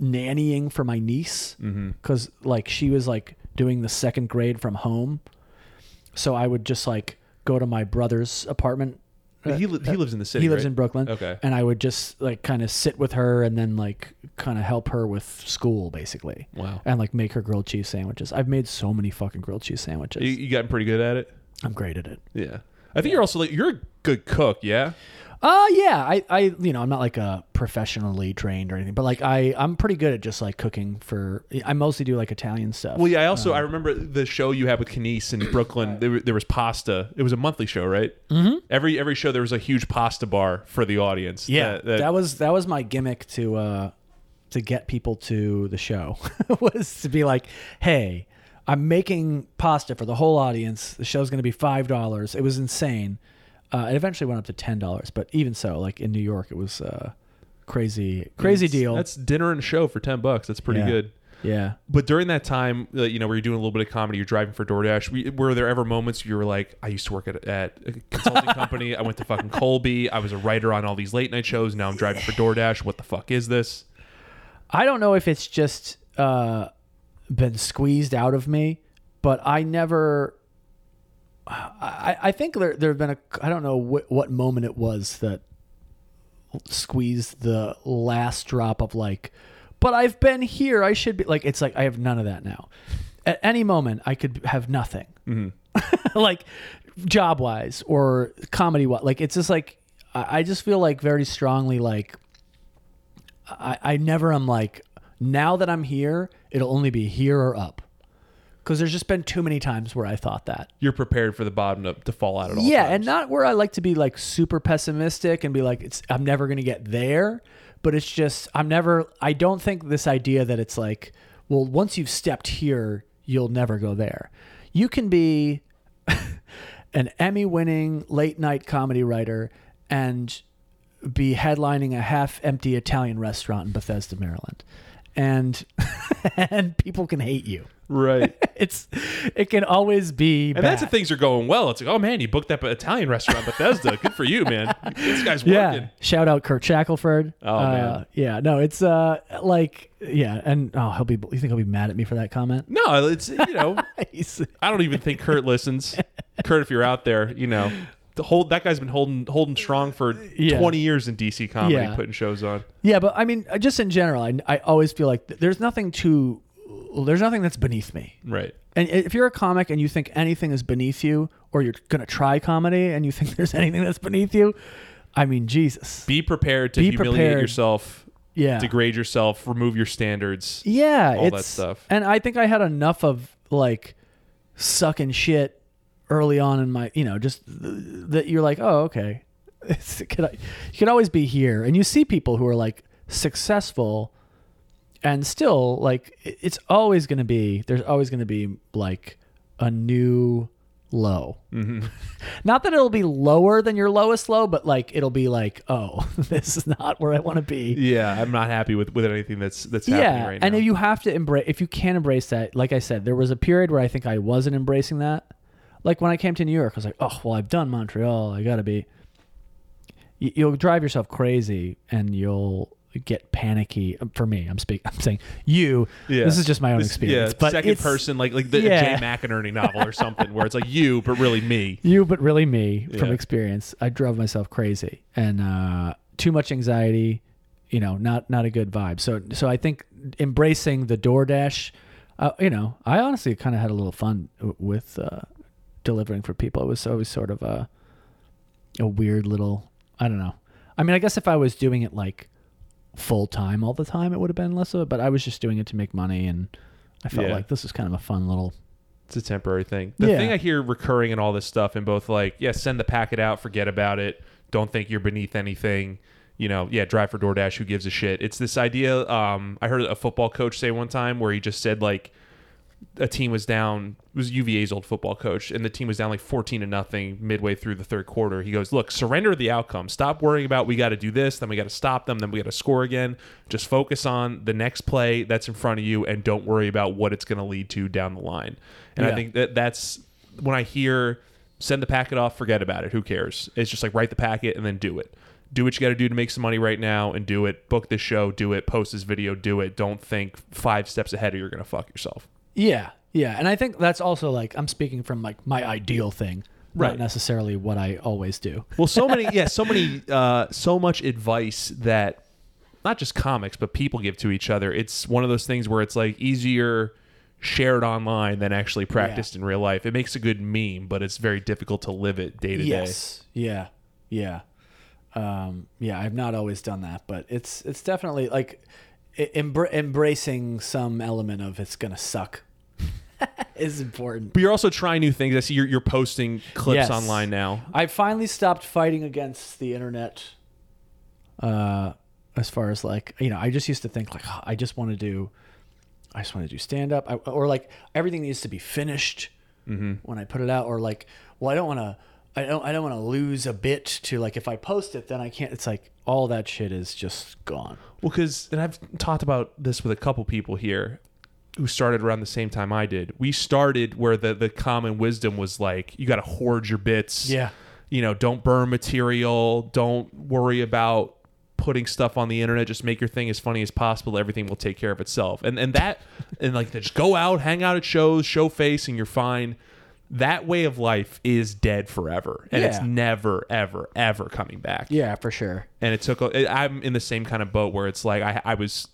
nannying for my niece mm-hmm. because like she was like doing the second grade from home so i would just like go to my brother's apartment he uh, li- he lives in the city. he lives right? in brooklyn Okay. and i would just like kind of sit with her and then like kind of help her with school basically Wow. and like make her grilled cheese sandwiches i've made so many fucking grilled cheese sandwiches You, you gotten pretty good at it. I'm great at it Yeah. I think you're also like you're a good cook. Yeah. uh yeah i i you know i'm not like a professionally trained or anything but like i i'm pretty good at just like cooking for i mostly do like italian stuff Well, yeah. I also I remember the show you had with Kenise in Brooklyn. There, there was pasta. It was a monthly show, right? Mm-hmm. Every every show there was a huge pasta bar for the audience. Yeah, that- that, that- was that was my gimmick to uh to get people to the show was to be like, hey, I'm making pasta for the whole audience. The show's going to be five dollars. It was insane. Uh, it eventually went up to ten dollars, but even so, like in New York, it was uh, crazy, crazy It's- deal. That's dinner and show for ten bucks. That's pretty Yeah. good. yeah. But during that time, uh, you know, where you're doing a little bit of comedy, you're driving for DoorDash. We, were there ever moments you were like, I used to work at, at a consulting company. I went to fucking Colby. I was a writer on all these late night shows. Now I'm driving for DoorDash. What the fuck is this? I don't know if it's just uh, been squeezed out of me, but I never. I, I think there there have been a I don't know wh- what moment it was that squeezed the last drop of like, but I've been here. I should be like. It's like I have none of that now. At any moment, I could have nothing. Mm-hmm. like job wise or comedy wise. Like it's just like I I just feel like very strongly like I, I never am like now that I'm here, it'll only be here or up. Because there's just been too many times where I thought that. You're prepared for the bottom to, to fall out at all. Yeah, times. and not where I like to be like super pessimistic and be like, it's I'm never gonna get there. But it's just I'm never I don't think this idea that it's like, well, once you've stepped here, you'll never go there. You can be an Emmy winning late night comedy writer and be headlining a half empty Italian restaurant in Bethesda, Maryland. And and people can hate you. right. It's it can always be And that's if things are going well. It's like, oh man, you booked that Italian restaurant Bethesda. Good for you, man. This guy's yeah. working. Shout out Kurt Shackelford. Oh, Uh, man. Yeah. No, it's uh like yeah, and oh he'll be you think he'll be mad at me for that comment? No, it's you know, I don't even think Kurt listens. Kurt, if you're out there, you know, the whole that guy's been holding holding strong for Yeah. 20 years in DC comedy, Yeah. putting shows on. yeah, but I mean uh, just in general, I I always feel like th- there's nothing to there's nothing that's beneath me. Right. And if you're a comic and you think anything is beneath you, or you're gonna try comedy and you think there's anything that's beneath you, I mean, Jesus. Be prepared to Be humiliate prepared. yourself, Yeah. degrade yourself, remove your standards. Yeah, all that stuff. And I think I had enough of like sucking shit early on in my, you know, just th- that you're like, oh, okay, it's, it could, you can always be here, and you see people who are like successful, and still like it's always going to be there's always going to be like a new low. Mm-hmm. Not that it'll be lower than your lowest low, but like it'll be like, oh, this is not where I want to be Yeah, I'm not happy with, with anything that's that's happening right now. and if you have to embrace, if you can't embrace that, like I said, there was a period where I think I wasn't embracing that. Like when I came to New York, I was like, oh, well, I've done Montreal. I got to be. You- You'll drive yourself crazy and you'll get panicky. For me, I'm speaking. I'm saying you. yeah. This is just my own This- experience. Yeah, but second person, like like the Yeah. Jay McInerney novel or something, where it's like you, but really me. You, but really me from experience. I drove myself crazy and uh, too much anxiety. You know, not not a good vibe. So so I think embracing the DoorDash. Uh, you know, I honestly kind of had a little fun with uh, delivering for people. It was always sort of a a weird little. I don't know. I mean, I guess if I was doing it like full time all the time, it would have been less of it. But I was just doing it to make money, and I felt Yeah. like this was kind of a fun little. It's a temporary thing. The Yeah. thing I hear recurring in all this stuff in both like, yeah, send the packet out, forget about it. Don't think you're beneath anything. You know, yeah, drive for DoorDash, who gives a shit? It's this idea. Um, I heard a football coach say one time where he just said like a team was down it was UVA's old football coach and the team was down like 14 to nothing midway through the third quarter. He goes, "Look, surrender the outcome. Stop worrying about we got to do this, then we got to stop them, then we got to score again. Just focus on the next play that's in front of you and don't worry about what it's going to lead to down the line." And I think that that's when I hear send the packet off, forget about it. Who cares? It's just like write the packet and then do it. Do what you got to do to make some money right now and do it. Book this show, do it. Post this video, do it. Don't think five steps ahead or you're going to fuck yourself. Yeah, yeah, and I think that's also like I'm speaking from like my ideal thing, Right. not necessarily what I always do. Well, so many, yeah, so many, uh, so much advice that not just comics but people give to each other. It's one of those things where it's like easier shared online than actually practiced in real life. It makes a good meme, but it's very difficult to live it day to day. Yes, yeah, yeah, um, yeah. I've not always done that, but it's it's definitely like e- embr- embracing some element of it's gonna suck is important. But you're also trying new things. I see you're, you're posting clips Yes. online now. I finally stopped fighting against the internet. Uh, as far as like you know, I just used to think like "Oh, I just want to do, I just want to do stand up, or like everything needs to be finished Mm-hmm. when I put it out, or like, well, I don't want to. I don't. I don't want to lose a bit to like if I post it, then I can't. It's like all that shit is just gone. Well, because and I've talked about this with a couple people here who started around the same time I did. We started where the the common wisdom was like you got to hoard your bits. Yeah. You know, don't burn material. Don't worry about putting stuff on the internet. Just make your thing as funny as possible. Everything will take care of itself. And and that and like just go out, hang out at shows, show face, and you're fine. That way of life is dead forever, and it's never, ever, ever coming back Yeah, for sure. and it took a- i'm in the same kind of boat where it's like i, I was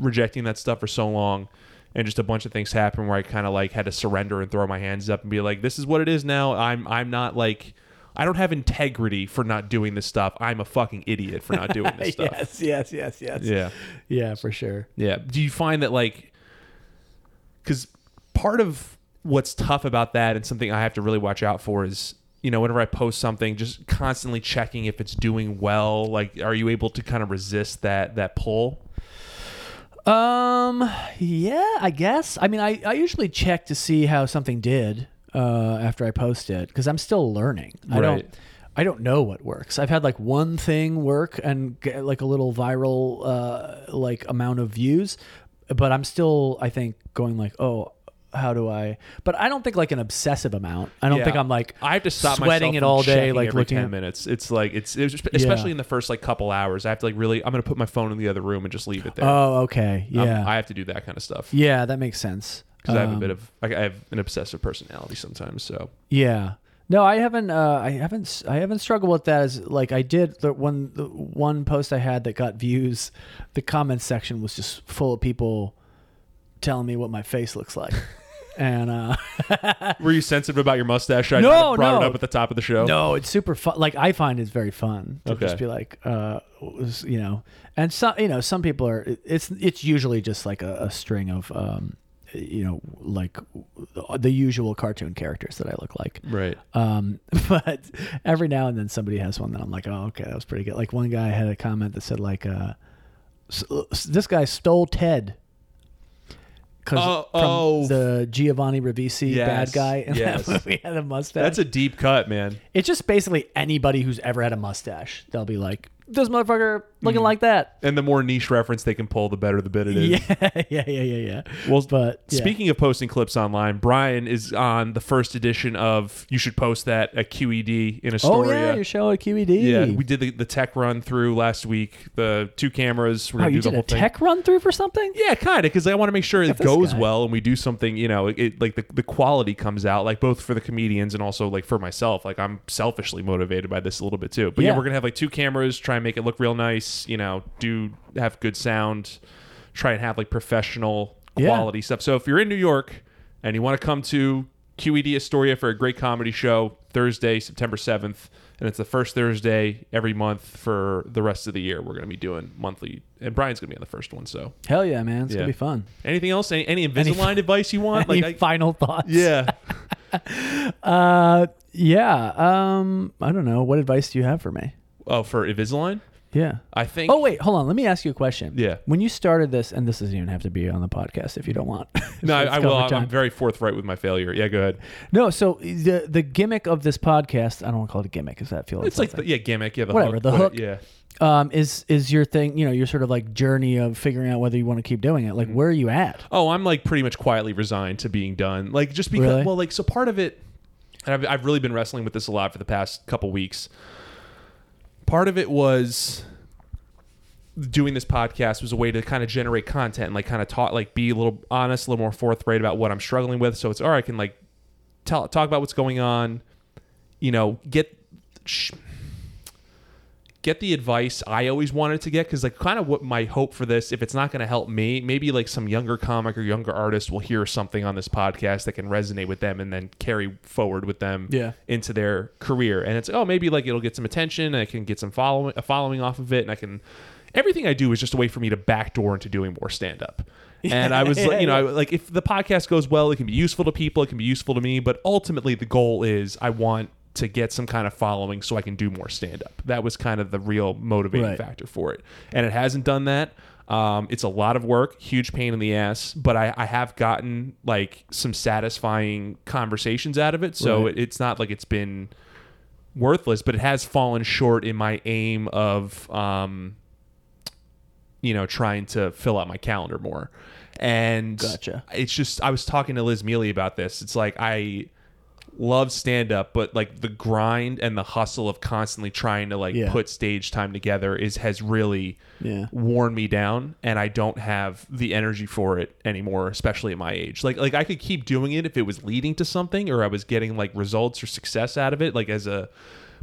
rejecting that stuff for so long and just a bunch of things happened where i kind of like had to surrender and throw my hands up and be like this is what it is now i'm i'm not like i don't have integrity for not doing this stuff i'm a fucking idiot for not doing this stuff yes, yes, yes, yes. yeah yeah, for sure. yeah. Do you find that like cuz part of what's tough about that and something I have to really watch out for is you know whenever I post something just constantly checking if it's doing well like are you able to kind of resist that that pull? Um, yeah, I guess. I mean, I, I usually check to see how something did uh, after I post it because I'm still learning. Right. I don't I don't know what works. I've had like one thing work and get like a little viral uh, like amount of views, but I'm still I think going like oh. How do I? But I don't think like an obsessive amount. I don't Yeah. think I'm like I have to stop sweating it all day, like every looking 10 at- minutes. It's like it's, it's especially in the first like couple hours. I have to like really I'm going to put my phone in the other room and just leave it there. Oh, okay, Um, yeah, I have to do that kind of stuff yeah, that makes sense. because I have a Um, bit of like, I have an obsessive personality sometimes, so Yeah. No, I haven't. Uh, I haven't. I haven't struggled with that. As like I did the one the one post I had that got views. The comments section was just full of people telling me what my face looks like, and uh, Were you sensitive about your mustache? I No, brought it up at the top of the show. no, it's super fun. Like I find it's very fun to Okay. just be like, uh, you know, and some you know some people are. It's it's usually just like a, a string of. Um, you know, like the usual cartoon characters that I look like. Right. Um, but every now and then somebody has one that I'm like, oh, okay, that was pretty good. Like one guy had a comment that said like, uh, this guy stole Ted. Cause Oh, oh. the Giovanni Ribisi Yes, bad guy in yes. that movie had a mustache. That's a deep cut, man. it's just basically anybody who's ever had a mustache. They'll be like, this motherfucker looking mm. like that. And the more niche reference they can pull, the better the bit it is. Yeah, yeah, yeah, yeah, yeah. Well, But yeah. speaking of posting clips online, Brian is on the first edition of You Should Post That at QED in Astoria. oh yeah, your show at QED. Yeah, we did the, the tech run through last week. The two cameras. We're Oh, you do the did whole a thing. tech run through for something? Yeah, kind of, because I want to make sure it goes guy. well and we do something, you know, it, like the, the quality comes out, like both for the comedians and also like for myself. Like I'm selfishly motivated by this a little bit too. But yeah, Yeah. we're gonna have like two cameras, try and make it look real nice, you know, do have good sound, try and have like professional Yeah. quality stuff. So if you're in New York and you want to come to QED Astoria for a great comedy show Thursday, September 7th, and it's the first Thursday every month for the rest of the year. We're going to be doing monthly, and Brian's going to be on the first one. So Hell yeah, man. It's Yeah. gonna be fun. Anything else? Any, any Invisalign advice you want? Any Like, I, final thoughts? yeah. Uh, yeah. Um, I don't know. What advice do you have for me? Oh, for Invisalign, Yeah. I think. Oh wait, hold on. Let me ask you a question. Yeah. When you started this, and this doesn't even have to be on the podcast if you don't want. no, I, I will. I'm. I'm very forthright with my failure. Yeah, go ahead. No, so the the gimmick of this podcast, I don't want to call it a gimmick, because that feels It's like the, yeah, gimmick. Yeah, the Whatever, hook, the what- hook. Yeah. um is is your thing. You know, your sort of like journey of figuring out whether you want to keep doing it. Mm-hmm. Like, where are you at? Oh, I'm like pretty much quietly resigned to being done. Like just because, Really? well, like so part of it, and I've, I've really been wrestling with this a lot for the past couple weeks. Part of it was doing this podcast was a way to kind of generate content and like kind of talk, like be a little honest, a little more forthright about what I'm struggling with. So it's all right. I can like tell talk about what's going on. You know, get. Sh- get the advice I always wanted to get because like kind of what my hope for this if it's not going to help me maybe like some younger comic or younger artist will hear something on this podcast that can resonate with them and then carry forward with them Yeah. into their career. And it's oh maybe like it'll get some attention and I can get some following a following off of it and I can everything I do is just a way for me to backdoor into doing more stand up and I was like you know I, like if the podcast goes well it can be useful to people it can be useful to me but ultimately the goal is I want to get some kind of following so I can do more stand up. That was kind of the real motivating Right. factor for it. And it hasn't done that. Um, it's a lot of work, huge pain in the ass, but I, I have gotten like some satisfying conversations out of it. So Right. it, it's not like it's been worthless, but it has fallen short in my aim of, um, you know, trying to fill out my calendar more. And Gotcha. it's just, I was talking to Liz Miele about this. It's like, I love stand up, but like the grind and the hustle of constantly trying to like Yeah. put stage time together is, has really, Yeah. worn me down and I don't have the energy for it anymore, especially at my age. Like like I could keep doing it if it was leading to something or I was getting like results or success out of it, like as a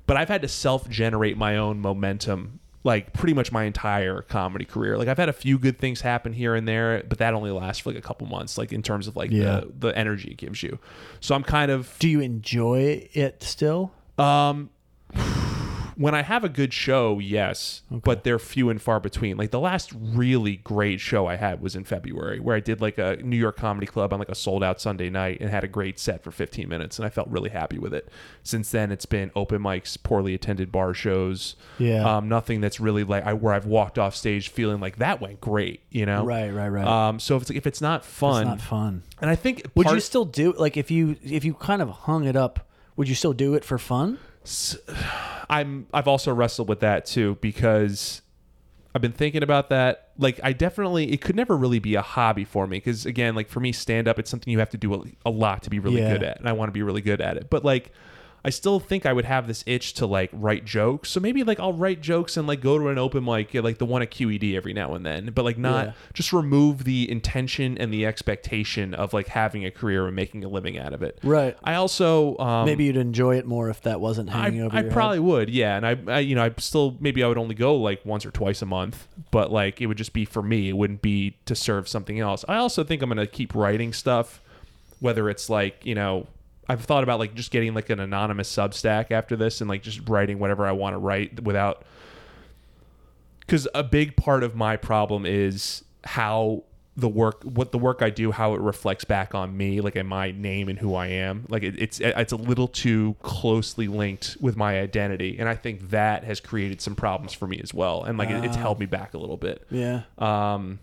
but I've had to self generate my own momentum like pretty much my entire comedy career. Like I've had a few good things happen here and there, but that only lasts for like a couple months, like in terms of like Yeah. the the energy it gives you. So I'm kind of Do you enjoy it still? um, when I have a good show, yes, but they're few and far between. Like the last really great show I had was in February, where I did like a New York Comedy Club on like a sold out Sunday night and had a great set for 15 minutes, and I felt really happy with it. Since then, it's been open mics, poorly attended bar shows, Yeah. um, nothing that's really like I, where I've walked off stage feeling like that went great, you know? Right, right, right. Um, so if it's if it's not fun, it's not fun. and I think Would you still do like if you if you kind of hung it up? Would you still do it for fun? I'm I've also wrestled with that too because I've been thinking about that. Like I definitely it could never really be a hobby for me because again, like for me stand up it's something you have to do a, a lot to be really Yeah. good at and I want to be really good at it. But like I still think I would have this itch to like write jokes. So maybe like I'll write jokes and like go to an open mic, like the one at QED every now and then, but like not Yeah. just remove the intention and the expectation of like having a career and making a living out of it. Right. I also um, Maybe you'd enjoy it more if that wasn't hanging I, over I probably would, yeah. And I, I, you know, I still maybe I would only go like once or twice a month, but like it would just be for me. It wouldn't be to serve something else. I also think I'm gonna keep writing stuff, whether it's like you know. I've thought about like just getting like an anonymous Substack after this and like just writing whatever I want to write without because a big part of my problem is how the work what the work I do how it reflects back on me like in my name and who I am. Like it, it's it's a little too closely linked with my identity and I think that has created some problems for me as well and like it, it's held me back a little bit. Yeah. um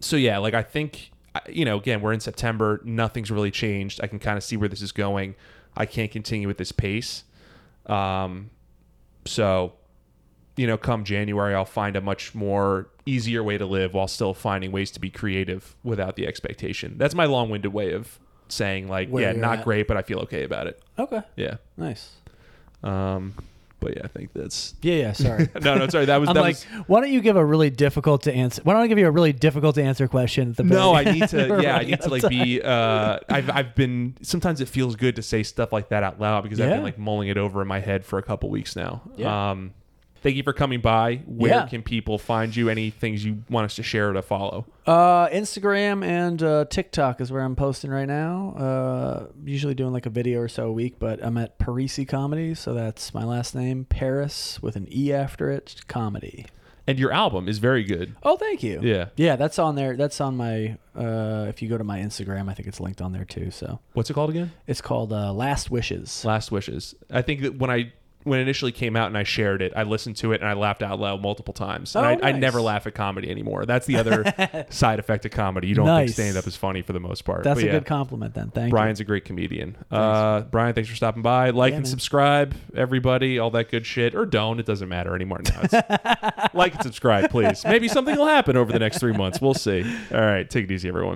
so yeah like I think you know again we're in September nothing's really changed I can kind of see where this is going I can't continue with this pace um so you know, come January, I'll find a much more easier way to live while still finding ways to be creative without the expectation. That's my long-winded way of saying, like, Where yeah, not at. great, but I feel okay about it. Okay. Yeah. Nice. Um, but yeah, I think that's Yeah, yeah. Sorry. no, no, sorry. That was I'm that like, was. why don't you give a really difficult to answer? Why don't I give you a really difficult to answer question at the No, I need to. Yeah, I need to like be. Uh, I've I've been. Sometimes it feels good to say stuff like that out loud because I've Yeah. been like mulling it over in my head for a couple weeks now. Yeah. Um, thank you for coming by. Where Yeah. can people find you? Any things you want us to share or to follow? Uh, Instagram and uh, TikTok is where I'm posting right now. Uh, usually doing like a video or so a week, but I'm at Parise Comedy, so that's my last name, Paris with an E after it, comedy. And your album is very good. Oh, thank you. Yeah. Yeah, that's on there. That's on my. Uh, if you go to my Instagram, I think it's linked on there too. So What's it called again? it's called uh, Last Wishes. Last Wishes. I think that when I when it initially came out and I shared it, I listened to it and I laughed out loud multiple times. And Oh, I, I never laugh at comedy anymore. That's the other side effect of comedy. You don't Nice. think stand up is funny for the most part. That's But a yeah, good compliment then. Thank Brian's a great comedian. Uh, Brian, thanks for stopping by. Like Yeah, and man. subscribe, everybody. All that good shit, or don't. It doesn't matter anymore now. Like and subscribe, please. Maybe something will happen over the next three months. We'll see. All right, take it easy, everyone.